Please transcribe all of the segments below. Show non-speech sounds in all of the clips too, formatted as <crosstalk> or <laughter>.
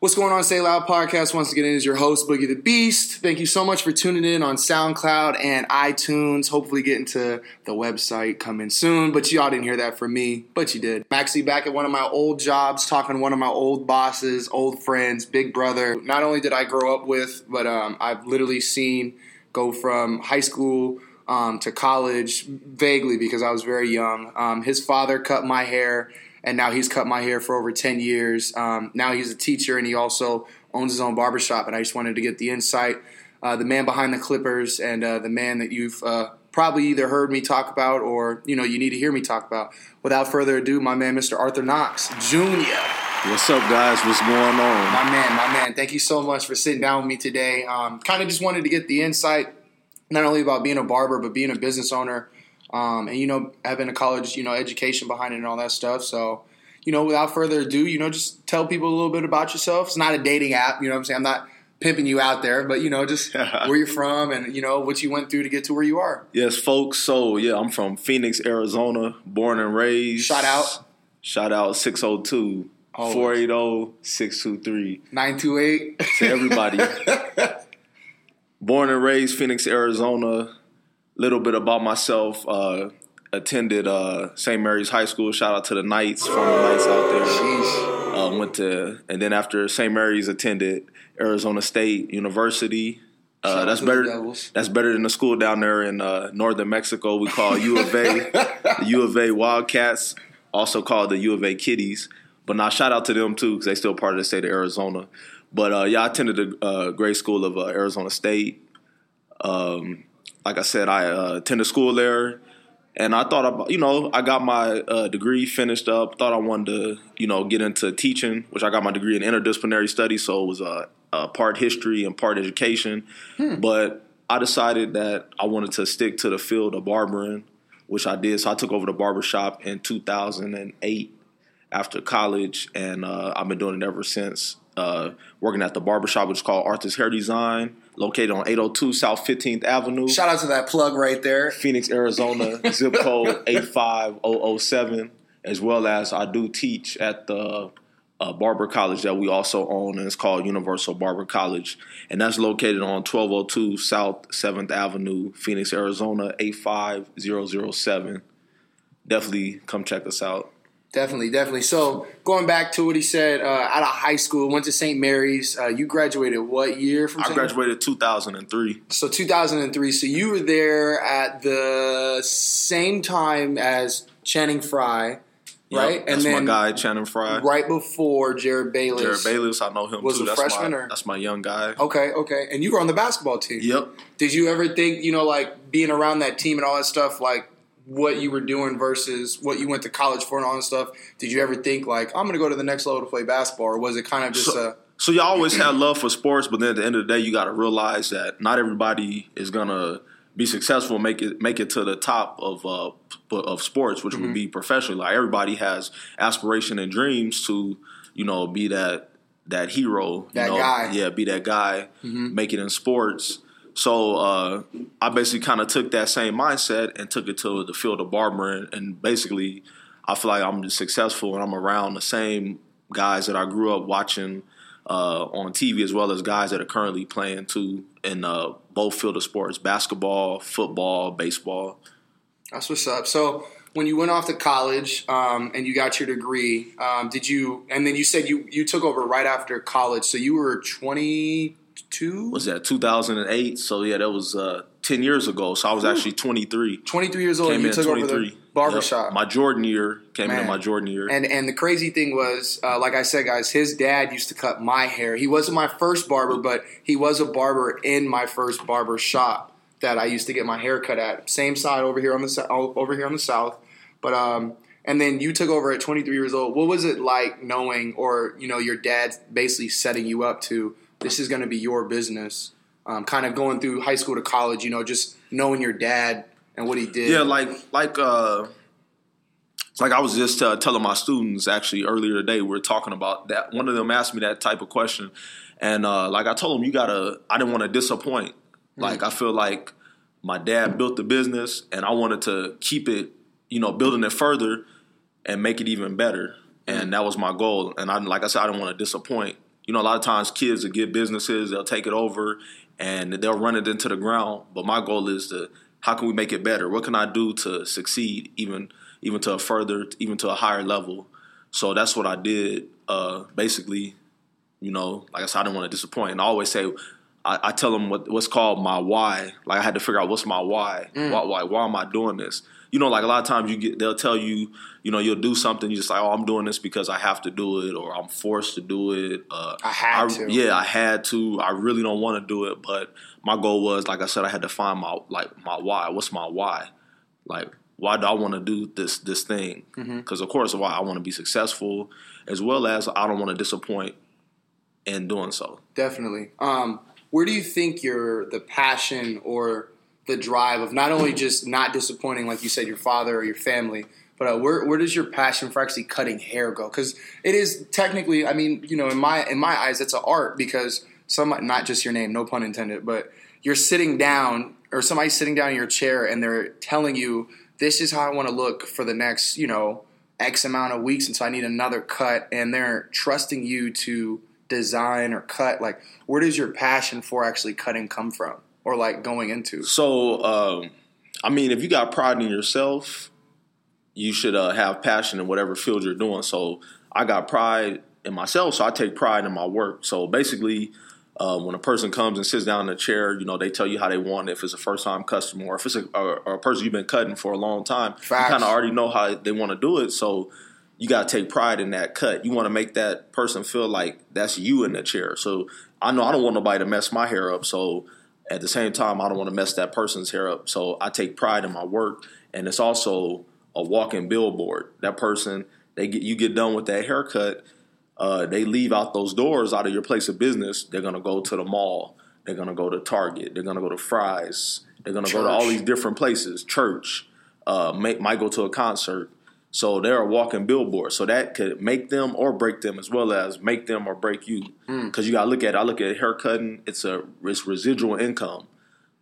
What's going on, Say Loud Podcast? Once again, it is your host, Boogie the Beast. Thank you so much for tuning in on SoundCloud and iTunes. Hopefully, getting to the website coming soon. But y'all didn't hear that from me, but you did. I'm actually back at one of my old jobs, talking to one of my old bosses, old friends, big brother. Not only did I grow up with, but um, I've literally seen go from high school um, to college vaguely because I was very young. Um, his father cut my hair and now he's cut my hair for over 10 years. Um, now he's a teacher and he also owns his own barbershop. And I just wanted to get the insight. Uh, the man behind the Clippers and uh, the man that you've uh, probably either heard me talk about or you know you need to hear me talk about. Without further ado, my man, Mr. Arthur Knox Jr. What's up, guys? What's going on? My man, my man. Thank you so much for sitting down with me today. Um, kind of just wanted to get the insight, not only about being a barber, but being a business owner um, and you know having a college you know education behind it and all that stuff. So you know, without further ado, you know, just tell people a little bit about yourself. It's not a dating app, you know what I'm saying? I'm not pimping you out there, but you know, just <laughs> where you're from and you know what you went through to get to where you are. Yes, folks. So yeah, I'm from Phoenix, Arizona, born and raised. Shout out. Shout out 602 480 623 928 to everybody. <laughs> born and raised Phoenix, Arizona little bit about myself. Uh, attended uh, St. Mary's High School. Shout out to the Knights, former Knights out there. Uh, went to, and then after St. Mary's, attended Arizona State University. Uh, that's better. That's better than the school down there in uh, northern Mexico. We call U of A, the U of A Wildcats, also called the U of A Kitties. But now, shout out to them too because they still part of the state of Arizona. But uh, yeah, I attended the uh, grade school of Arizona State. Um, like I said, I uh, attended school there, and I thought about, you know, I got my uh, degree finished up. Thought I wanted to, you know, get into teaching, which I got my degree in interdisciplinary studies, so it was a, a part history and part education. Hmm. But I decided that I wanted to stick to the field of barbering, which I did. So I took over the barbershop in 2008 after college, and uh, I've been doing it ever since. Uh, working at the barbershop, which is called Arthur's Hair Design located on 802 South 15th Avenue. Shout out to that plug right there. Phoenix, Arizona, <laughs> zip code 85007. As well as I do teach at the uh, barber college that we also own, and it's called Universal Barber College. And that's located on 1202 South 7th Avenue, Phoenix, Arizona, 85007. Definitely come check us out. Definitely, definitely. So going back to what he said, uh, out of high school, went to St. Mary's. Uh, you graduated what year from? I graduated 2003. So 2003. So you were there at the same time as Channing Frye, right? Yep, and then my guy Channing Frye. Right before Jerryd Bayless. Jerryd Bayless, I know him was too. a that's freshman my, or that's my young guy. Okay, okay. And you were on the basketball team. Yep. Did you ever think, you know, like being around that team and all that stuff, like what you were doing versus what you went to college for and all that stuff, did you ever think like I'm going to go to the next level to play basketball, or was it kind of just so, a so you always had love for sports, but then at the end of the day, you got to realize that not everybody is gonna be successful, make it make it to the top of uh, of sports, which mm-hmm. would be professional. Like everybody has aspiration and dreams to, you know, be that that hero, that know, guy, yeah, be that guy, mm-hmm. make it in sports. So uh, I basically kind of took that same mindset and took it to the field of barbering, and basically, I feel like I'm successful and I'm around the same guys that I grew up watching uh, on TV, as well as guys that are currently playing too in uh, both field of sports: basketball, football, baseball. That's what's up. So when you went off to college um, and you got your degree, um, did you? And then you said you you took over right after college. So you were 20 two? Was that 2008? So yeah, that was uh, 10 years ago. So I was actually 23. 23 years old. Came you took 23. over the barbershop. Yep. My Jordan year came Man. into my Jordan year. And and the crazy thing was, uh, like I said, guys, his dad used to cut my hair. He wasn't my first barber, but he was a barber in my first barber shop that I used to get my hair cut at. Same side over here on the over here on the south, but um. And then you took over at 23 years old. What was it like knowing, or you know, your dad basically setting you up to this is going to be your business. Um, kind of going through high school to college, you know, just knowing your dad and what he did. Yeah, like like uh, like I was just uh, telling my students actually earlier today. We were talking about that. One of them asked me that type of question, and uh, like I told him, you gotta. I didn't want to disappoint. Mm-hmm. Like I feel like my dad built the business, and I wanted to keep it, you know, building it further and make it even better. And mm-hmm. that was my goal. And I, like I said, I didn't want to disappoint You know, a lot of times kids will get businesses, they'll take it over, and they'll run it into the ground. But my goal is to how can we make it better? What can I do to succeed, even even to a further, even to a higher level? So that's what I did. Uh, basically, you know, like I said, I didn't want to disappoint. And I always say, I, I tell them what, what's called my why. Like I had to figure out what's my why. Mm. Why, why, why am I doing this? You know, like a lot of times you get, they'll tell you, you know, you'll do something. You just like, oh, I'm doing this because I have to do it, or I'm forced to do it. Uh, I had I, to. Yeah, I had to. I really don't want to do it, but my goal was, like I said, I had to find my like my why. What's my why? Like, why do I want to do this this thing? Because mm-hmm. of course, why I want to be successful, as well as I don't want to disappoint in doing so. Definitely. Um, where do you think your the passion or the drive of not only just not disappointing, like you said, your father or your family, but uh, where where does your passion for actually cutting hair go? Because it is technically, I mean, you know, in my in my eyes, it's an art because some not just your name, no pun intended, but you're sitting down or somebody's sitting down in your chair and they're telling you this is how I want to look for the next, you know, X amount of weeks, and so I need another cut, and they're trusting you to design or cut? Like, where does your passion for actually cutting come from, or like going into? So, um, I mean, if you got pride in yourself, you should uh, have passion in whatever field you're doing. So, I got pride in myself, so I take pride in my work. So basically. Uh, when a person comes and sits down in a chair, you know, they tell you how they want it. If it's a first time customer or if it's a, or, or a person you've been cutting for a long time, Facts. you kind of already know how they want to do it. So you got to take pride in that cut. You want to make that person feel like that's you in the chair. So I know I don't want nobody to mess my hair up. So at the same time, I don't want to mess that person's hair up. So I take pride in my work, and it's also a walking billboard. That person, they get you get done with that haircut, uh, they leave out those doors out of your place of business. They're gonna go to the mall. They're gonna go to Target. They're gonna go to Fry's. They're gonna church. go to all these different places. Church. Uh, may, might go to a concert. So they're a walking billboard. So that could make them or break them, as well as make them or break you. Because mm. you got to look at. I look at haircutting. It's a it's residual income.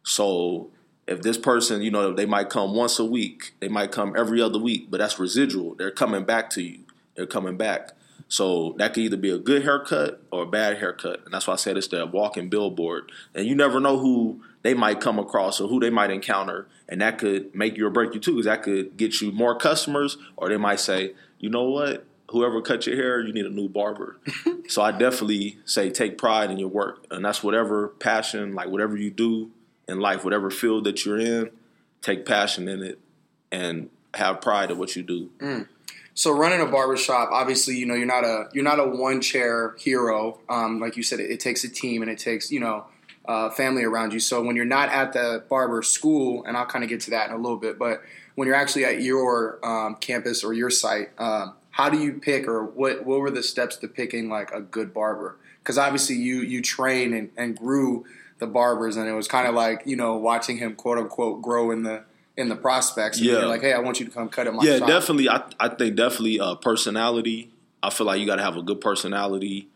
So if this person, you know, they might come once a week, they might come every other week, but that's residual. They're coming back to you. They're coming back. So that could either be a good haircut or a bad haircut, and that's why I said it's the walking billboard. And you never know who they might come across or who they might encounter, and that could make you or break you too, because that could get you more customers, or they might say, you know what, whoever cut your hair, you need a new barber. <laughs> so I definitely say take pride in your work, and that's whatever passion, like whatever you do in life, whatever field that you're in, take passion in it, and have pride in what you do. Mm. So running a barbershop, obviously, you know, you're not a you're not a one chair hero. Um, like you said, it, it takes a team and it takes you know uh, family around you. So when you're not at the barber school, and I'll kind of get to that in a little bit, but when you're actually at your um, campus or your site, um, how do you pick or what what were the steps to picking like a good barber? Because obviously you you train and, and grew the barbers, and it was kind of like you know watching him quote unquote grow in the in the prospects. yeah, like hey, I want you to come cut at my yeah, shop. definitely. I I think definitely uh, personality. I feel like you got to have a good personality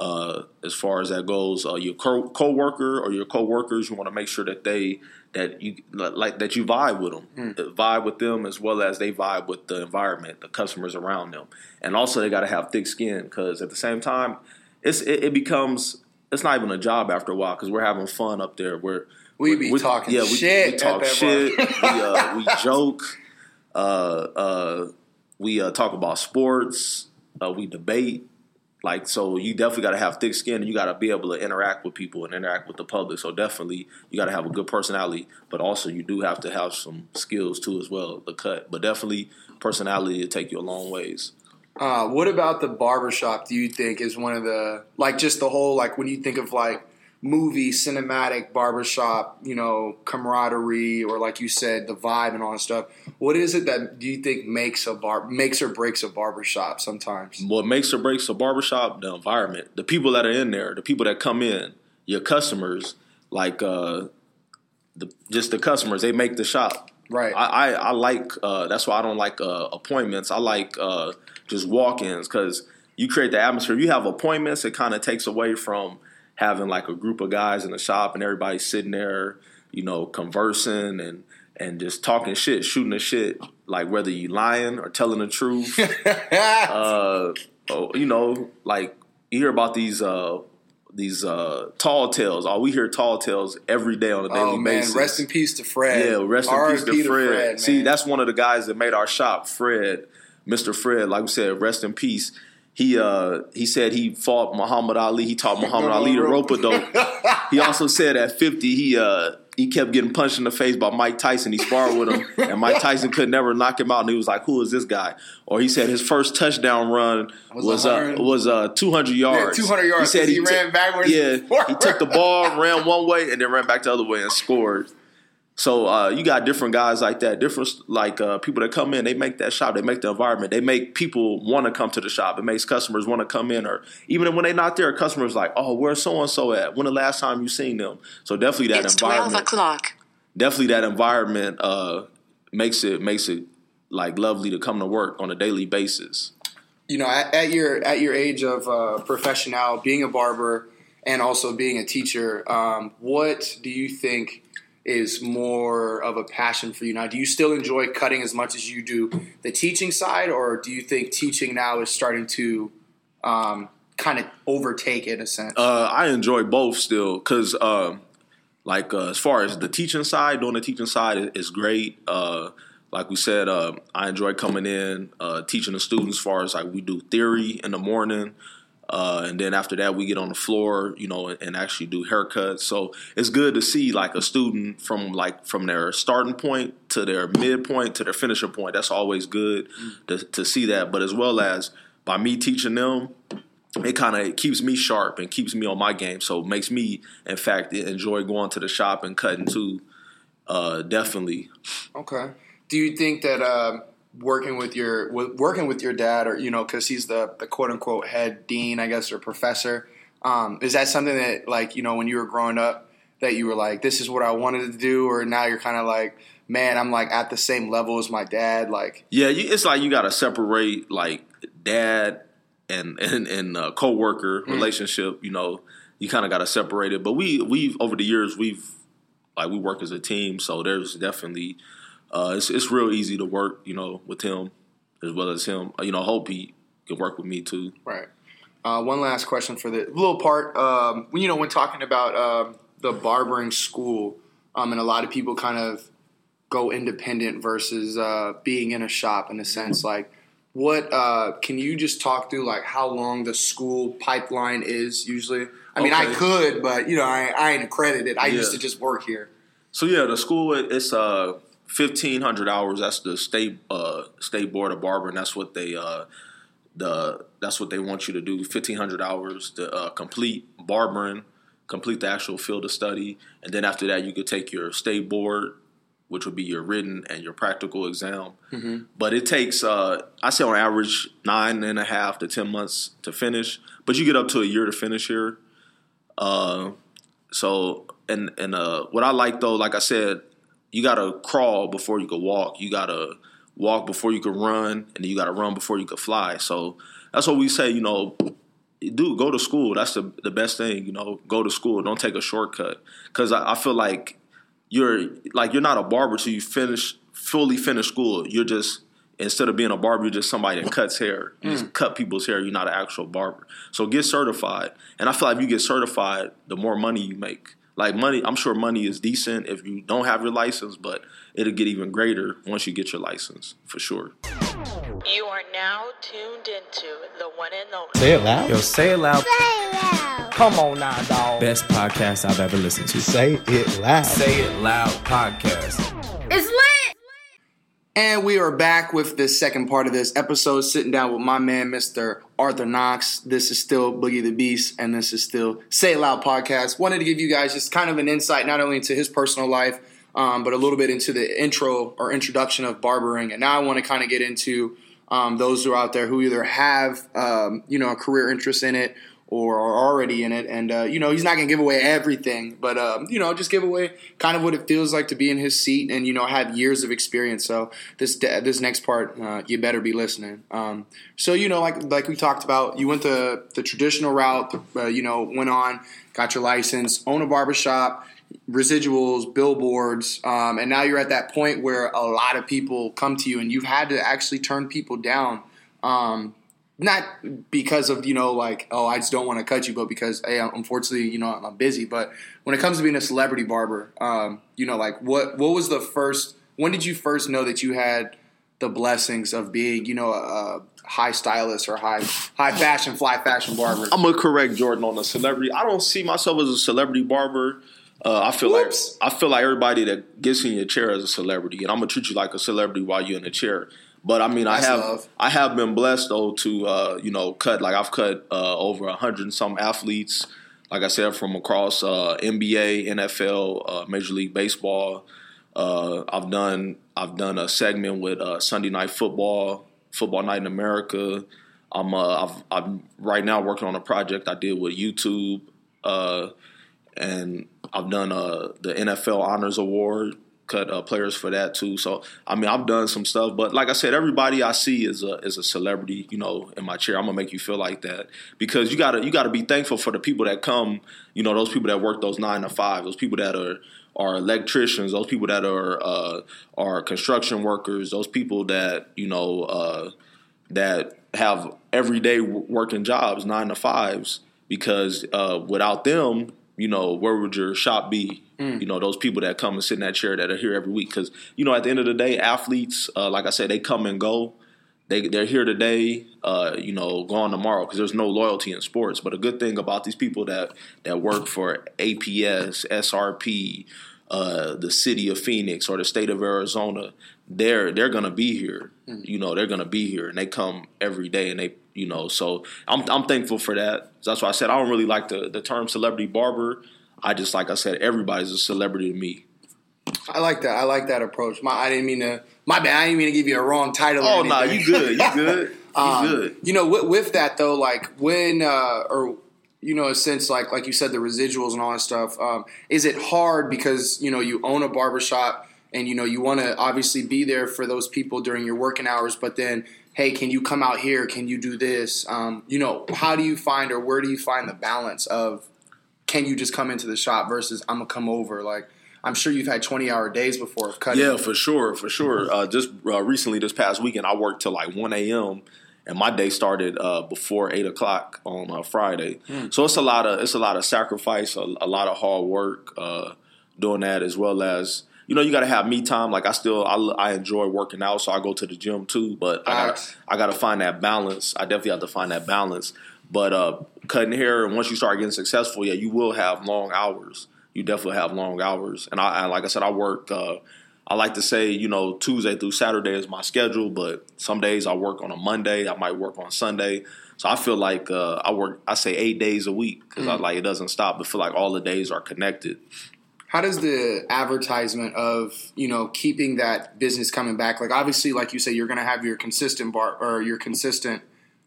uh, as far as that goes. Uh, your co- worker or your co-workers, you want to make sure that they that you like that you vibe with them, mm. vibe with them as well as they vibe with the environment, the customers around them, and also they got to have thick skin because at the same time, it's it, it, becomes it's not even a job after a while because we're having fun up there. We're we be we, talking yeah, shit. We, we talk shit. we, uh, <laughs> we joke. Uh, uh, we uh, talk about sports. Uh, we debate. Like so, you definitely got to have thick skin, and you got to be able to interact with people and interact with the public. So definitely, you got to have a good personality, but also you do have to have some skills too as well. The cut, but definitely personality to take you a long ways. Uh, what about the barbershop? Do you think is one of the like just the whole like when you think of like movie, cinematic, barbershop, you know, camaraderie, or like you said, the vibe and all that stuff. What is it that do you think makes a bar makes or breaks a barbershop sometimes? What makes or breaks a barbershop? The environment, the people that are in there, the people that come in, your customers, like uh, the just the customers, they make the shop. Right. I I, I like uh, that's why I don't like uh, appointments. I like uh, just walk-ins because you create the atmosphere. If you have appointments, it kind of takes away from having like a group of guys in the shop and everybody sitting there, you know, conversing and and just talking shit, shooting the shit, like whether you lying or telling the truth. <laughs> uh, oh, you know, like you hear about these uh, these uh, tall tales. Oh, we hear tall tales every day on a daily oh, man. basis. Rest in peace to Fred. Yeah, rest in R.I.P. peace to Fred. Fred See, that's one of the guys that made our shop, Fred, Mr. Fred. Like we said, rest in peace. He uh he said he fought Muhammad Ali. He taught Muhammad Ali to rope a dope. <laughs> He also said at 50 he uh he kept getting punched in the face by Mike Tyson. He sparred with him, and Mike <laughs> Tyson could never knock him out. And he was like, "Who is this guy?" Or he said his first touchdown run Was was uh, 100 was uh 200 yards. 200 yards, 'cause he took- ran backwards Yeah, he took the ball, <laughs> ran one way, and then ran back the other way and scored. So uh, you got different guys like that, different like uh, people that come in. They make that shop. They make the environment. They make people want to come to the shop. It makes customers want to come in, or even when they're not there, customers like, "Oh, where's so and so at? When the last time you seen them?" So definitely that It's 12 environment. o'clock. Definitely that environment uh, makes it makes it like lovely to come to work on a daily basis. you know, at, at your at your age of uh, professional, being a barber and also being a teacher, um, what do you think is more of a passion for you now? Do you still enjoy cutting as much as you do the teaching side, or do you think teaching now is starting to um, kind of overtake it in a sense? Uh, I enjoy both still because, um, like, uh, as far as the teaching side, doing the teaching side is, great. Uh, like we said, uh, I enjoy coming in, uh, teaching the students. As far as like we do theory in the morning, uh, and then after that we get on the floor, you know, and, actually do haircuts. So it's good to see like a student from like from their starting point to their midpoint to their finishing point. That's always good to, to see that. But as well as by me teaching them, it kind of keeps me sharp and keeps me on my game. So makes me, in fact, enjoy going to the shop and cutting too. Uh, definitely. Okay. Do you think that um, working with your with, working with your dad, or you know, because he's the the quote unquote head dean, I guess, or professor, um, is that something that like you know when you were growing up that you were like, this is what I wanted to do, or now you're kind of like, man, I'm like at the same level as my dad, like. Yeah, you, it's like you got to separate like dad and and, and uh, coworker relationship. You know, you kind of got to separate it. But we we've over the years we've like we work as a team, so there's definitely uh, it's it's real easy to work. You know, with him as well as him. You know, hope he can work with me too. Right. Uh, one last question for the little part. Um, when you know, when talking about um the barbering school, um, and a lot of people kind of go independent versus uh, being in a shop in a sense. Like, what uh, can you just talk through? Like, how long the school pipeline is usually? I mean, I could, but you know, I, I ain't accredited. I used to just work here. So yeah, the school it's uh fifteen hundred hours. That's the state uh state board of barber, and that's what they uh the that's what they want you to do. Fifteen hundred hours to uh, complete barbering, complete the actual field of study, and then after that you could take your state board, which would be your written and your practical exam. But it takes uh I say on average nine and a half to ten months to finish, but you get up to a year to finish here. Uh, so and and uh, what I like though, like I said, you gotta crawl before you can walk. You gotta walk before you can run, and then you gotta run before you can fly. So that's what we say. You know, dude, go to school. That's the the best thing. You know, go to school. Don't take a shortcut because I, I feel like you're like you're not a barber till you finish fully finish school. You're just instead of being a barber, you're just somebody that cuts hair. You just mm. cut people's hair. You're not an actual barber. So get certified. And I feel like if you get certified, the more money you make. Like money, I'm sure money is decent if you don't have your license, but it'll get even greater once you get your license for sure. You are now tuned into the one and only. Say it loud. Yo, say it loud. Say it loud. Come on now, dog. Best podcast I've ever listened to. Say it loud. Say it loud podcast. It's lit. And we are back with the second part of this episode, sitting down with my man, Mr. Arthur Knox. This is still Boogie the Beast, and this is still Say It Loud podcast. Wanted to give you guys just kind of an insight, not only into his personal life, um, but a little bit into the intro or introduction of barbering. And now I want to kind of get into um, those who are out there who either have, um, you know, a career interest in it or are already in it. And, uh, you know, he's not going to give away everything, but, um, you know, just give away kind of what it feels like to be in his seat and, you know, have years of experience. So this this next part, uh, you better be listening. Um, so, you know, like like we talked about, you went the, the traditional route, uh, you know, went on, got your license, own a barbershop, residuals, billboards, um, and now you're at that point where a lot of people come to you and you've had to actually turn people down. Not because of you know like oh I just don't want to cut you, but because hey, unfortunately you know I'm busy. But when it comes to being a celebrity barber, um, you know like what what was the first? When did you first know that you had the blessings of being you know a high stylist or high high fashion fly fashion barber? I'm gonna correct Jordan on the celebrity. I don't see myself as a celebrity barber. Uh, I feel Whoops. like I feel like everybody that gets in your chair is a celebrity, and I'm gonna treat you like a celebrity while you're in the chair. But I mean, That's I have love. I have been blessed though to uh, you know cut like I've cut uh, over a hundred and some athletes. Like I said, from across uh, NBA, NFL, uh, Major League Baseball. Uh, I've done I've done a segment with uh, Sunday Night Football, Football Night in America. I'm uh, I've, I'm right now working on a project I did with YouTube, uh, and I've done uh, the NFL Honors Award, cut uh, players for that too. So I mean, I've done some stuff, but like I said, everybody I see is a is a celebrity. You know, in my chair, I'm gonna make you feel like that because you gotta you gotta be thankful for the people that come. You know, those people that work those nine to five, those people that are are electricians, those people that are uh, are construction workers, those people that you know uh, that have everyday working jobs, nine to fives, because uh, without them, you know, where would your shop be? You know, those people that come and sit in that chair that are here every week. Because you know, at the end of the day, athletes, uh, like I said, they come and go. They they're here today, uh, you know, gone tomorrow because there's no loyalty in sports. But a good thing about these people that that work for APS, SRP, uh, the city of Phoenix or the state of Arizona, they're they're gonna be here. You know, they're gonna be here, and they come every day, and they you know. So I'm I'm thankful for that. That's why I said I don't really like the the term celebrity barber. I just like I said, everybody's a celebrity to me. I like that. I like that approach. My I didn't mean to. My bad. I didn't mean to give you a wrong title. Oh no, anything. you good, you good, <laughs> you Um, good. You know, with, with that though, like when uh, or you know, since like like you said, the residuals and all that stuff, um, is it hard because you know you own a barbershop and you know you want to obviously be there for those people during your working hours, but then hey, can you come out here? Can you do this? Um, you know, how do you find or where do you find the balance of can you just come into the shop versus I'm gonna come over like. I'm sure you've had 20 hour days before cutting. Yeah, for sure, for sure. Uh, just uh, recently, this past weekend, I worked till like one a.m. and my day started uh, before eight o'clock on uh, Friday. So it's a lot of it's a lot of sacrifice, a, a lot of hard work uh, doing that, as well as you know you got to have me time. Like I still I, I enjoy working out, so I go to the gym too. But I got Facts. I got to find that balance. I definitely have to find that balance. But uh, cutting hair, and once you start getting successful, yeah, you will have long hours. You definitely have long hours. And I, I like I said, I work. I like to say, you know, Tuesday through Saturday is my schedule, but some days I work on a Monday. I might work on Sunday. So I feel like uh, I work. I say eight days a week because I like it doesn't stop. But feel like all the days are connected. How does the advertisement of you know keeping that business coming back? Like obviously, like you say, you're going to have your consistent bar or your consistent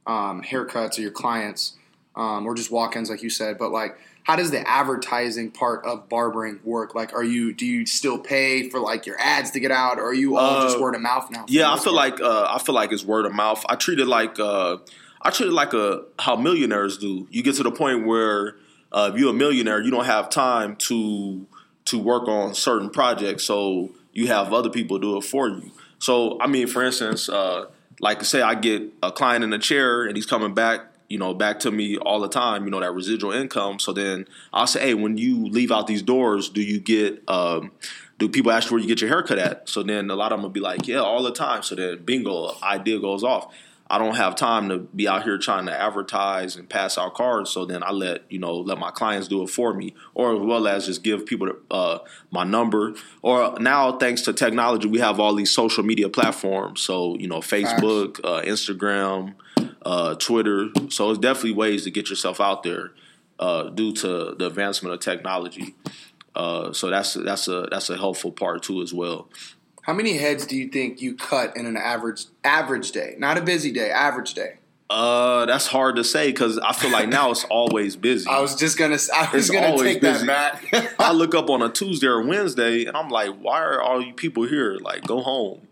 um, haircuts or your clients um, or just walk-ins, like you said. But like, how does the advertising part of barbering work? Like, are you do you still pay for like your ads to get out, or are you all Uh, just word of mouth now? Yeah, I feel part? like uh, I feel like it's word of mouth. I treat it like uh, I treat it like a how millionaires do. You get to the point where uh, if you're a millionaire, you don't have time to to work on certain projects, so you have other people do it for you. So I mean, for instance, uh, like say I get a client in a chair and he's coming back. You know, back to me all the time. You know that residual income. So then I'll say, hey, when you leave out these doors, do you get um, do people ask you where you get your haircut at? So then a lot of them will be like, yeah, all the time. So then bingo, idea goes off. I don't have time to be out here trying to advertise and pass out cards. So then I let you know let my clients do it for me, or as well as just give people uh, my number. Or now, thanks to technology, we have all these social media platforms. So you know, Facebook, uh, Instagram, uh, Twitter. So it's definitely ways to get yourself out there uh, due to the advancement of technology. Uh, so that's that's a that's a helpful part too as well. How many heads do you think you cut in an average average day? Not a busy day, average day. Uh, that's hard to say because I feel like now it's <laughs> always busy. I was just gonna, I was It's gonna take that, busy. Matt. I <laughs> look up on a Tuesday or Wednesday and I'm like, why are all you people here? Like, go home.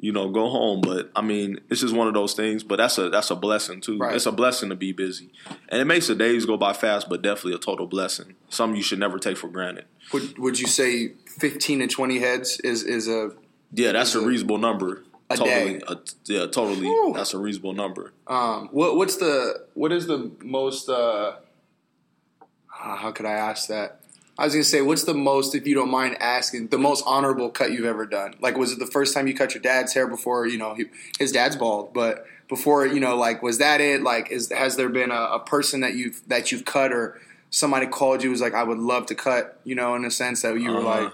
You know, go home. But I mean, it's just one of those things. But that's a that's a blessing too. Right. It's a blessing to be busy, and it makes the days go by fast. But definitely a total blessing. Something you should never take for granted. would would you say fifteen to twenty heads is is a Yeah, that's a reasonable number. A totally, day. uh, yeah, totally. Whew. That's a reasonable number. Um, what what's the what is the most? Uh, uh, how could I ask that? I was gonna say, what's the most, if you don't mind asking, the most honorable cut you've ever done? Like, was it the first time you cut your dad's hair before? You know, he, his dad's bald, but before, you know, like, was that it? Like, is has there been a, a person that you've that you've cut or somebody called you was like, I would love to cut, you know, in a sense that you were Uh-huh. like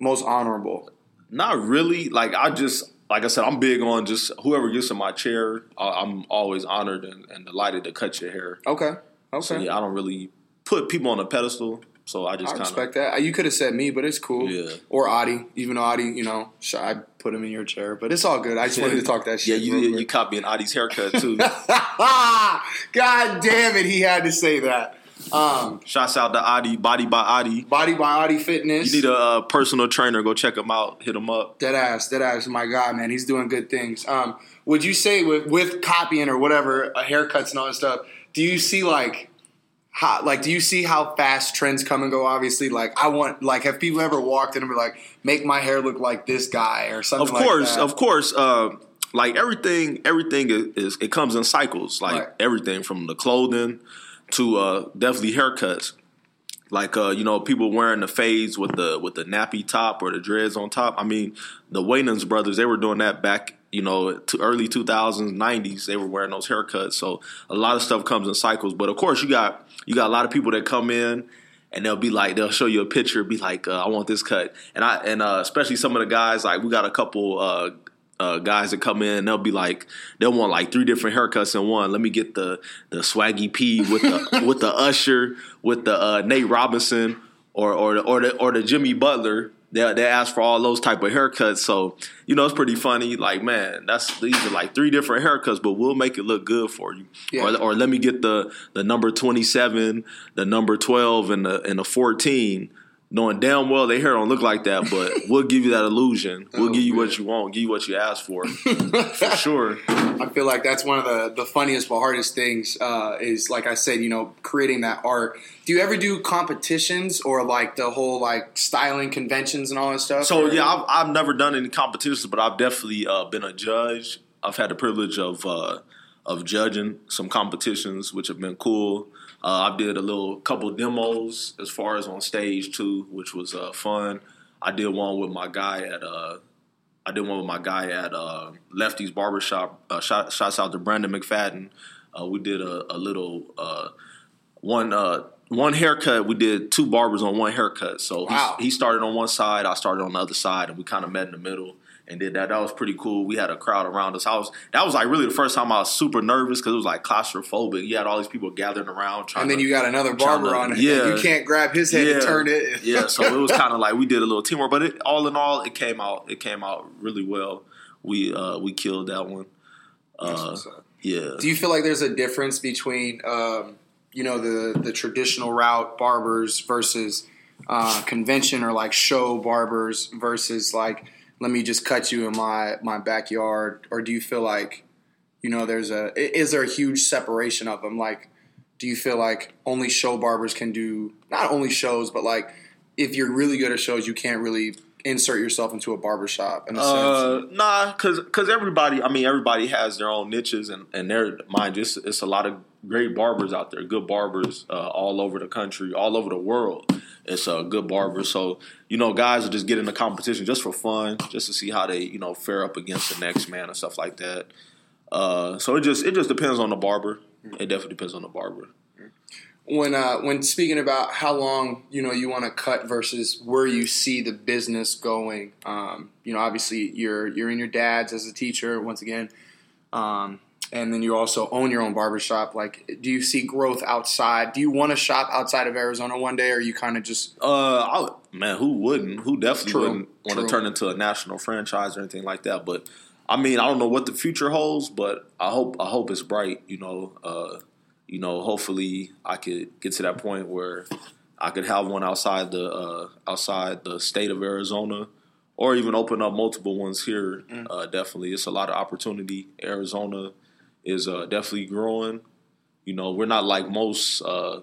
most honorable? Not really. Like I just, like I said, I'm big on just whoever gets in my chair. I, I'm always honored and, and delighted to cut your hair. Okay, okay. So yeah, I don't really put people on a pedestal. So I just I kind respect of that. You could have said me, but it's cool. Yeah. Or Adi, even though Adi, you know, I put him in your chair, but it's all good. I just wanted to talk that shit. yeah. You you copying Adi's haircut too. <laughs> God damn it, he had to say that. Um, Shouts out to Adi, Body by Adi. Body by Adi Fitness. You need a uh, personal trainer. Go check him out. Hit him up. Dead ass, dead ass. My God, man, he's doing good things. Um, would you say with with copying or whatever, uh, haircuts and all that stuff? Do you see like how like do you see how fast trends come and go? Obviously, like I want like have people ever walked in and be like, make my hair look like this guy or something? Of like course, that? of course. Uh, like everything, everything is, is it comes in cycles. Like Right. everything from the clothing to uh, definitely haircuts. Like uh, you know, people wearing the fades with the with the nappy top or the dreads on top. I mean, the Wayans brothers they were doing that back. You know, to early 2000s, 90s, they were wearing those haircuts. So a lot of stuff comes in cycles. But of course, you got you got a lot of people that come in and they'll be like they'll show you a picture, be like, uh, I want this cut, and I and uh, especially some of the guys like we got a couple uh, uh, guys that come in, they'll be like they'll want like three different haircuts in one. Let me get the the Swaggy P with the <laughs> with the Usher with the uh, Nate Robinson or or the, or the or the Jimmy Butler. They they ask for all those type of haircuts, so you know it's pretty funny. Like man, that's these are like three different haircuts, but we'll make it look good for you. Yeah. Or, or let me get the the number twenty seven, the number twelve, and the and the fourteen. Knowing damn well their hair don't look like that, but <laughs> we'll give you that illusion. We'll Oh, give you man. what you want, give you what you ask for, <laughs> for sure. I feel like that's one of the, the funniest but hardest things uh, is like I said, you know, creating that art. Do you ever do competitions or like the whole like styling conventions and all that stuff? So Or- yeah, I've, I've never done any competitions, but I've definitely uh, been a judge. I've had the privilege of uh, of judging some competitions, which have been cool. Uh, I did a little couple demos as far as on stage too, which was uh, fun. I did one with my guy at uh, I did one with my guy at uh, Lefty's Barbershop. Uh, shout, shouts out to Brandon McFadden. Uh, we did a, a little uh, one uh, one haircut. We did two barbers on one haircut. So he- he, started on one side, I started on the other side, and we kind of met in the middle and did that. That was pretty cool. We had a crowd around us. I was that was like really the first time I was super nervous because it was like claustrophobic. You had all these people gathering around. Trying and then to, you got another barber to- on it. yeah. You can't grab his head and turn it. yeah, so it was <laughs> kind of like we did a little teamwork, but it, all in all, it came out. It came out really well. We uh, we killed that one. Uh, yeah. Do you feel like there's a difference between, um, you know, the the traditional route barbers versus uh, convention or like show barbers versus like let me just cut you in my my backyard? Or do you feel like, you know, there's a is there a huge separation of them? Like, do you feel like only show barbers can do not only shows, but like if you're really good at shows, you can't really insert yourself into a barbershop in a sense. Uh, nah, cause, cause everybody, I mean, everybody has their own niches and, and their mind. Just it's a lot of great barbers out there, good barbers uh, all over the country, all over the world. It's a uh, good barber, So you know, guys are just getting the competition just for fun, just to see how they you know fare up against the next man and stuff like that. Uh, so it just it just depends on the barber. It definitely depends on the barber. When uh, when speaking about how long you know you want to cut versus where you see the business going, um, you know, obviously you're you're in your dad's as a teacher once again, um, and then you also own your own barbershop. Like, do you see growth outside? Do you want to shop outside of Arizona one day, or you kind of just Uh, I, man, who wouldn't? Who definitely True, wouldn't want to turn into a national franchise or anything like that? But I mean, I don't know what the future holds, but I hope I hope it's bright. You know, uh, you know, hopefully I could get to that point where I could have one outside the uh, outside the state of Arizona, or even open up multiple ones here. Mm. Uh, definitely, it's a lot of opportunity. Arizona is uh, definitely growing. You know, we're not like most. Uh,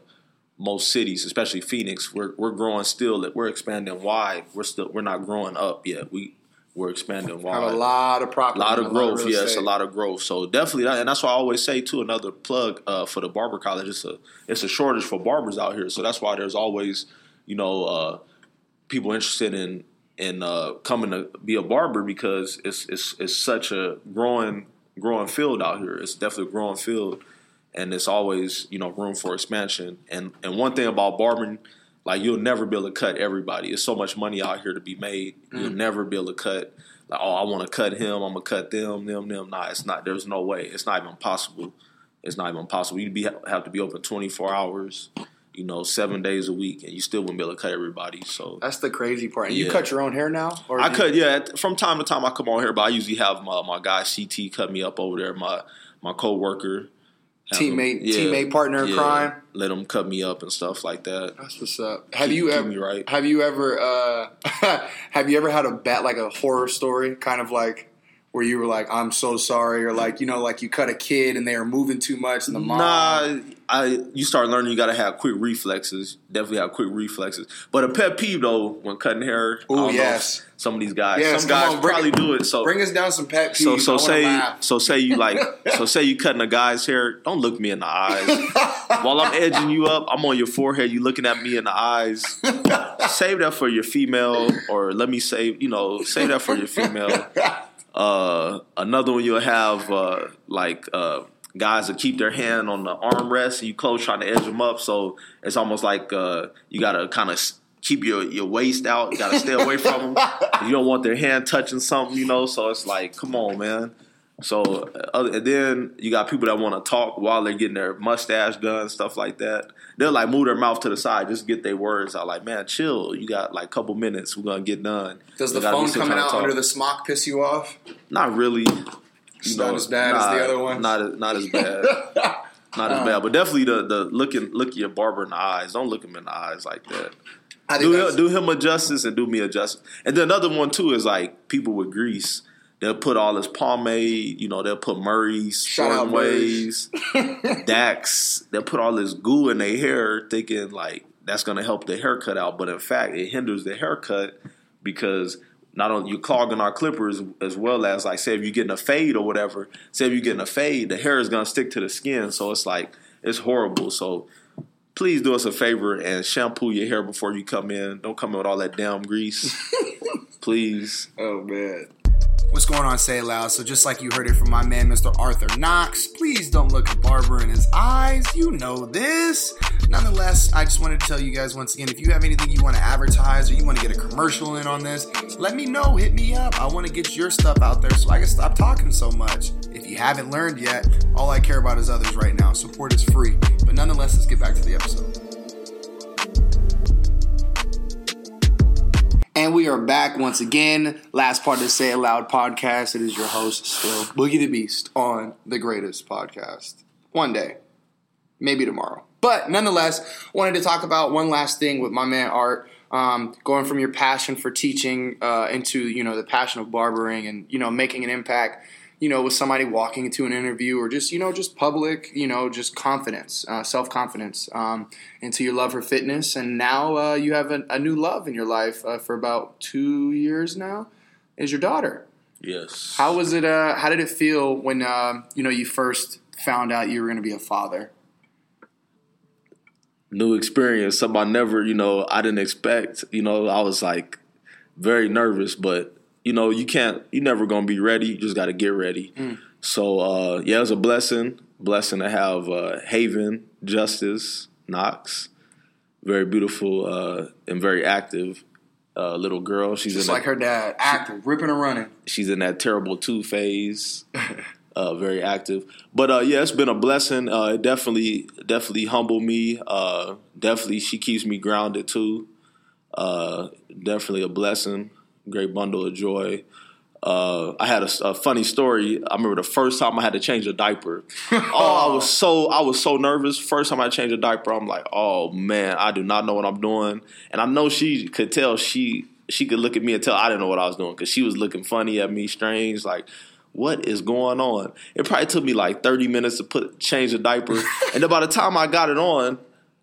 most cities, especially Phoenix, we're we're growing still. We're expanding wide. We're still we're not growing up yet. We we're expanding wide. Have a lot of A lot of growth, real yes, estate. a lot of growth. So definitely, that, and that's why I always say too. Another plug uh, for the barber college. It's a it's a shortage for barbers out here. So that's why there's always you know uh, people interested in in uh, coming to be a barber because it's it's it's such a growing growing field out here. It's definitely a growing field, and it's always you know room for expansion. And and one thing about barbering. Like you'll never be able to cut everybody. There's so much money out here to be made. You'll mm. never be able to cut like, oh, I want to cut him. I'm gonna cut them, them, them. Nah, it's not. There's no way. It's not even possible. It's not even possible. You'd be have to be open 24 hours, you know, seven days a week, and you still wouldn't be able to cut everybody. So That's the crazy part. And you cut your own hair now? Or I do you- cut, yeah. From time to time, I come on here, but I usually have my my guy CT cut me up over there. My my coworker, have him- Teammate- teammate, partner in crime. Let them cut me up and stuff like that. That's what's up. Have Keep- you keep ever me right. have you ever uh <laughs> have you ever had a bet like a horror story kind of like where you were like I'm so sorry or like you know like you cut a kid and they are moving too much and the mom Nah, I you start learning you got to have quick reflexes. Definitely have quick reflexes. But a pet peeve though when cutting hair. Ooh, don't know yes. Some of these guys, Yes, some guys on, probably it- do it. So bring us down some pet peeves. so so say laugh. so say you like so say you cutting a guy's hair. Don't look me in the eyes while I'm edging you up. I'm on your forehead. You looking at me in the eyes. save that for your female, or let me save you know save that for your female. Uh, another one you'll have uh, like uh, guys that keep their hand on the armrest and you close trying to edge them up. So it's almost like uh, you gotta kind of keep your, your waist out. You gotta stay away from them. You don't want their hand touching something, you know. So it's like, come on, man. So uh, other, and then you got people that want to talk while they're getting their mustache done, stuff like that. They'll like move their mouth to the side, just get their words out. Like, man, chill. You got like a couple minutes. We're gonna get done. Does the phone coming out under the smock piss you off? Not really. It's not as bad as the other ones? Not as- not as bad. <laughs> not as bad, but definitely the the looking look your barber in the eyes. Don't look him in the eyes like that. I Do him, do him a justice and do me a justice. And then another one too is like people with grease. They'll put all this pomade, you know, they'll put Murray's, Shout Ways, <laughs> Dax. They'll put all this goo in their hair thinking like that's gonna help the haircut out. But in fact it hinders the haircut because not only you're clogging our clippers as well as like say if you're getting a fade or whatever, say if you're getting a fade, the hair is gonna stick to the skin. So it's like it's horrible. So please do us a favor and shampoo your hair before you come in. Don't come in with all that damn grease. <laughs> please. Oh man. What's going on, Say Loud? So just like you heard it from my man, Mr. Arthur Knox, please don't look at barber in his eyes. You know this. Nonetheless, I just wanted to tell you guys once again, if you have anything you want to advertise or you want to get a commercial in on this, let me know. Hit me up. I want to get your stuff out there so I can stop talking so much. If you haven't learned yet, all I care about is others right now. Support is free. But nonetheless, let's get back to the episode. And we are back once again. Last part the Say It Loud podcast. It is your host, still Boogie the Beast, on the greatest podcast. One day, maybe tomorrow. But nonetheless, wanted to talk about one last thing with my man Art. Um, going from your passion for teaching uh, into you know the passion of barbering and you know making an impact you know with somebody walking into an interview or just you know just public you know just confidence uh, self-confidence um, into your love for fitness and now uh, you have a, a new love in your life uh, for about two years now is your daughter Yes. how was it uh, how did it feel when uh, you know you first found out you were going to be a father new experience, something I never, you know, I didn't expect. You know, I was like very nervous, but you know, you can't, you never gonna be ready. You just got to get ready. So uh, yeah, it was a blessing, blessing to have uh, Haven Justice Knox, very beautiful uh, and very active uh, little girl. She's just in like that, her dad active ripping and running she's in that terrible two phase. <laughs> Uh, very active, but uh, yeah, it's been a blessing. Uh, it definitely, definitely humbled me. Uh, definitely, she keeps me grounded too. Uh, definitely a blessing. Great bundle of joy. Uh, I had a, a funny story. I remember the first time I had to change a diaper. <laughs> oh, I was so I was so nervous. First time I changed a diaper, I'm like, oh man, I do not know what I'm doing. And I know she could tell she she could look at me and tell I didn't know what I was doing because she was looking funny at me, strange, like. What is going on? It probably took me like 30 minutes to put change the diaper. <laughs> and then by the time I got it on,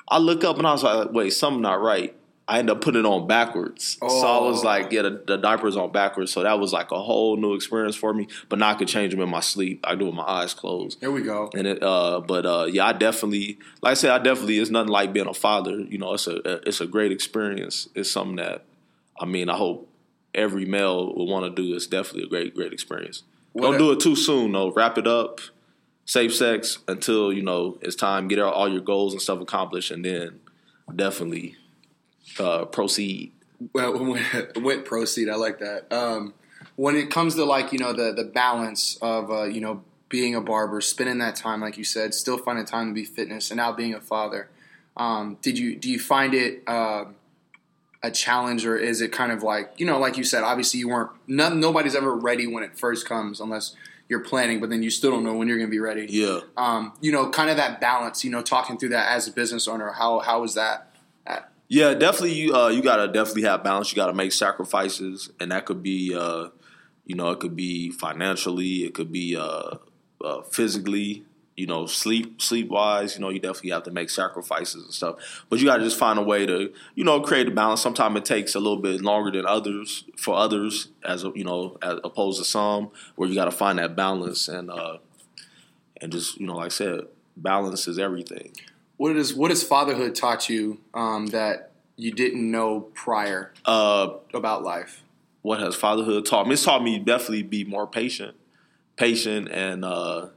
I look up and I was like, wait, something not right. I ended up putting it on backwards. So I was Oh. like, yeah, the, the diaper's on backwards. So that was like a whole new experience for me. But now I could change them in my sleep. I do it with my eyes closed. There we go. And it, uh, but uh, yeah, I definitely, like I said, I definitely. It's nothing like being a father. You know, it's a it's a great experience. It's something that, I mean, I hope every male will want to do. It's definitely a great great experience. What Don't a- do it too soon though. Wrap it up. Safe sex until you know it's time. Get all your goals and stuff accomplished, and then definitely uh, proceed. Well, <laughs> went, proceed. I like that. Um, when it comes to like you know the the balance of uh, you know being a barber, spending that time like you said, still finding time to be fitness, and now being a father. Um, did you do you find it uh, a challenge, or is it kind of like you know, like you said, obviously you weren't. None, nobody's ever ready when it first comes, unless you're planning, but then you still don't know when you're going to be ready. Yeah. Um, you know, kind of that balance. You know, talking through that as a business owner, how how was that? Yeah, definitely. You uh, you gotta definitely have balance. You gotta make sacrifices, and that could be, uh, you know, it could be financially, it could be uh, uh, physically. You know, sleep sleep wise. You know, you definitely have to make sacrifices and stuff. But you gotta just find a way to, you know, create a balance. Sometimes it takes a little bit longer than others for others, as you know, as opposed to some where you gotta find that balance and uh, and just you know, like I said, balance is everything. What is what has fatherhood taught you um, that you didn't know prior Uh, about life? what has fatherhood taught me? It's taught me definitely be more patient, patient, and uh,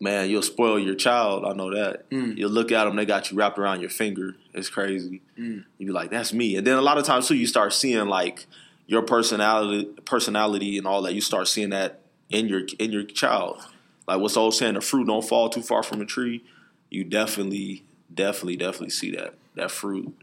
man, you'll spoil your child. I know that. You'll look at them; they got you wrapped around your finger. It's crazy. You be like, "That's me," and then a lot of times too, you start seeing like your personality, personality, and all that. You start seeing that in your in your child. Like what's the old saying? The fruit don't fall too far from the tree. You definitely, definitely, definitely see that that fruit.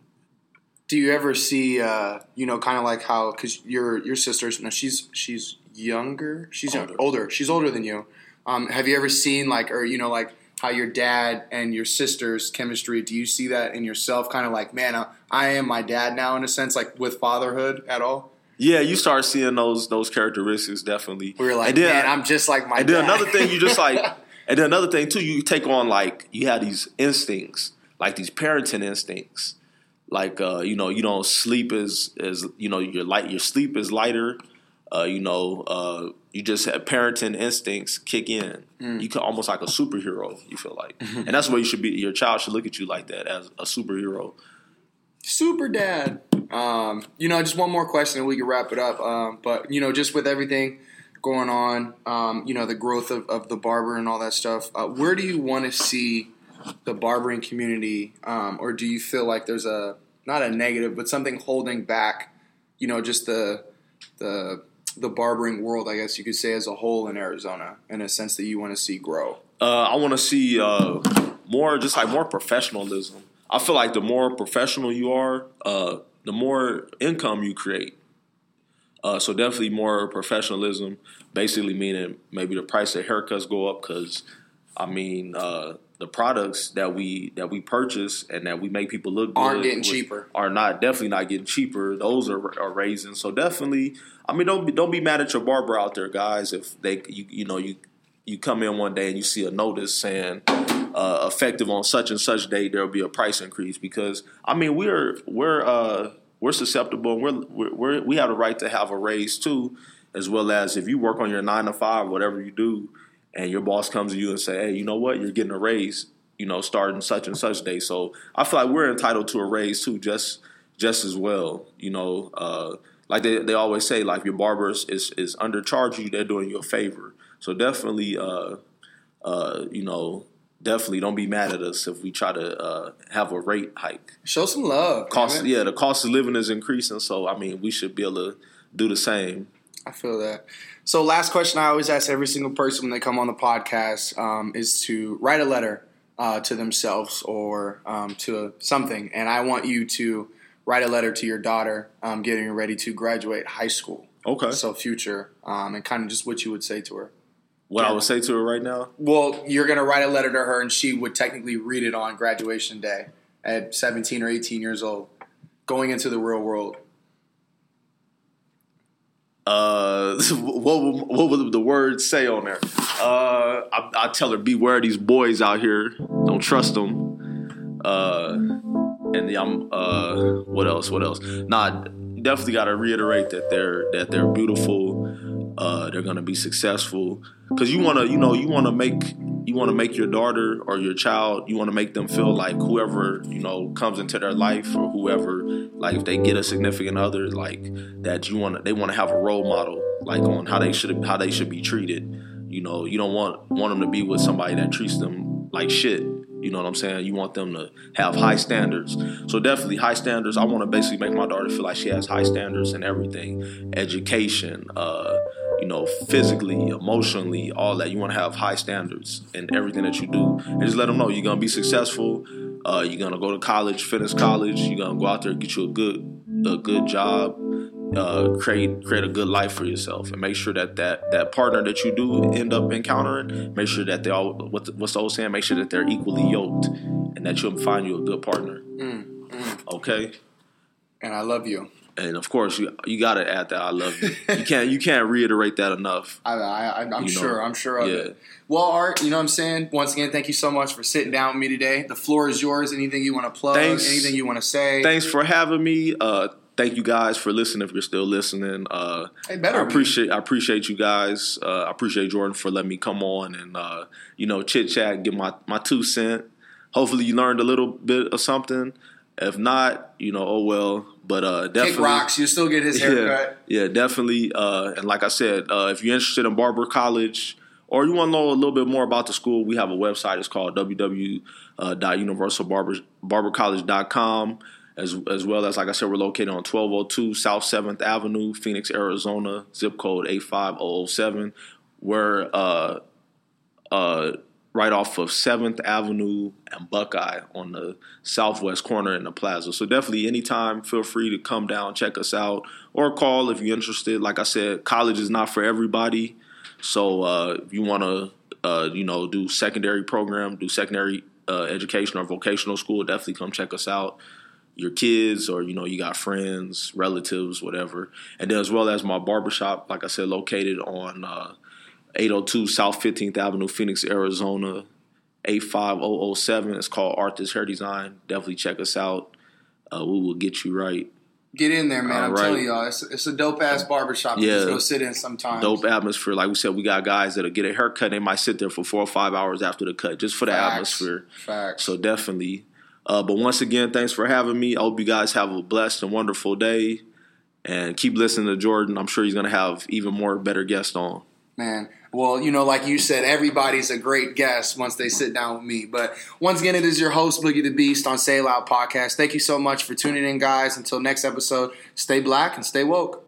Do you ever see, uh, you know, kind of like how because your your sister's no, she's she's younger, she's older, Older. older she's older than you. Um, have you ever seen like, or you know, like how your dad and your sister's chemistry? Do you see that in yourself? Kind of like, man, I, I am my dad now in a sense, like with fatherhood at all. Yeah, you start seeing those those characteristics definitely. We're like, And then- man, I'm just like my. And then dad. another thing, you just like, <laughs> and then another thing too, you take on like you have these instincts, like these parenting instincts, like uh, you know, you don't sleep as as you know your light, your sleep is lighter. Uh, you know, uh, you just have parenting instincts kick in. Mm. You can almost like a superhero. You feel like, and that's where you should be. Your child should look at you like that as a superhero. Super dad. Um, you know, just one more question and we can wrap it up. Um, but, you know, just with everything going on, um, you know, the growth of, of the barber and all that stuff, uh, where do you want to see the barbering community? Um, or do you feel like there's a, not a negative, but something holding back, you know, just the, the, the barbering world, I guess you could say, as a whole in Arizona, in a sense that you want to see grow? Uh, I want to see uh, more, just like more professionalism. I feel like the more professional you are, uh, the more income you create. Uh, so definitely more professionalism. Basically meaning maybe the price of haircuts go up because, I mean, uh, the products that we that we purchase and that we make people look good Aren't getting with- cheaper. Are not definitely not getting cheaper. Those are, are raising. So definitely, I mean, don't be, don't be mad at your barber out there, guys. If they you you know you you come in one day and you see a notice saying uh, effective on such and such date, there will be a price increase because I mean we're we're uh, we're susceptible and we're, we're, we have the right to have a raise too, as well as if you work on your nine to five, whatever you do, and your boss comes to you and say, hey, you know what, you're getting a raise, you know, starting such and such day. So I feel like we're entitled to a raise too, just just as well, you know. Uh, like they, they always say, like your barber is, is, is undercharging you, they're doing you a favor. So definitely, uh, uh, you know, definitely don't be mad at us if we try to uh, have a rate hike. Show some love. Cost, damn yeah, the cost of living is increasing, so I mean, we should be able to do the same. I feel that. So, last question I always ask every single person when they come on the podcast um, is to write a letter uh, to themselves or um, to something. And I want you to write a letter to your daughter um, getting ready to graduate high school. Okay. So, future, um, and kind of just what you would say to her. What I would say to her right now, Well, you're going to write a letter to her, and she would technically read it on graduation day at 17 or 18 years old, going into the real world. uh, <laughs> what would- what would the words say on there? Uh, I, I tell her, beware these boys out here. Don't trust them. Uh, and I'm uh, what else? What else? Nah, definitely got to reiterate that they're that they're beautiful. Uh, they're gonna be successful because you wanna, you know, you wanna make you wanna make your daughter or your child, you wanna make them feel like whoever you know comes into their life or whoever, like if they get a significant other, like that you wanna they wanna have a role model like on how they should how they should be treated. You know, you don't want want them to be with somebody that treats them like shit. You know what I'm saying? You want them to have high standards. So definitely high standards. I want to basically make my daughter feel like she has high standards in everything, education, uh, you know, physically, emotionally, all that. You want to have high standards in everything that you do, and just let them know you're gonna be successful. Uh, you're gonna go to college, finish college. You're gonna go out there, get you a good, a good job, uh, create create a good life for yourself, and make sure that that that partner that you do end up encountering, make sure that they all what what's the old saying, make sure that they're equally yoked, and that you'll find you a good partner. Mm, mm. Okay. And I love you. And of course, you you got to add that I love you. You <laughs> can't you can't reiterate that enough. I, I, I'm You know, sure. I'm sure of yeah. it. Well, Art, you know what I'm saying? Once again, thank you so much for sitting down with me today. The floor is yours. Anything you want to plug? Thanks. Anything you want to say? Thanks for having me. Uh, thank you guys for listening. If you're still listening, uh, Hey, I be. appreciate I appreciate you guys. Uh, I appreciate Jordan for letting me come on and uh, you know chit chat, give my my two cent. Hopefully, you learned a little bit of something. If not, you know, oh well. But uh, definitely, Kick rocks. You still get his <laughs> haircut. Yeah, yeah, definitely. Uh, and like I said, uh, if you're interested in Barber College or you want to know a little bit more about the school, we have a website. It's called www.universalbarbercollege.com. As, as well as, like I said, we're located on 1202 South 7th Avenue, Phoenix, Arizona, zip code 85007. We're uh, uh, right off of 7th Avenue and Buckeye on the southwest corner in the plaza. So definitely anytime, feel free to come down, check us out, or call if you're interested. Like I said, college is not for everybody. So uh, if you want to, uh, you know, do secondary program, do secondary uh, education or vocational school, definitely come check us out. Your kids, or you know, you got friends, relatives, whatever, and then as well as my barbershop, like I said, located on uh, 802 South 15th Avenue, Phoenix, Arizona, 85007. It's called arthur's Hair Design. Definitely check us out. Uh, we will get you right. Get in there, man. All I'm right. telling y'all, it's, it's a dope ass barbershop. Yeah. Just go sit in sometimes. Dope atmosphere. Like we said, we got guys that'll get a haircut. They might sit there for four or five hours after the cut just for the Facts. atmosphere. Facts. So definitely. Uh, but once again, thanks for having me. I hope you guys have a blessed and wonderful day. And keep listening to Jordan. I'm sure he's going to have even more better guests on. Man, well, you know, like you said, everybody's a great guest once they sit down with me. But once again, it is your host, Boogie the Beast on Say Loud Podcast. Thank you so much for tuning in, guys. Until next episode, stay black and stay woke.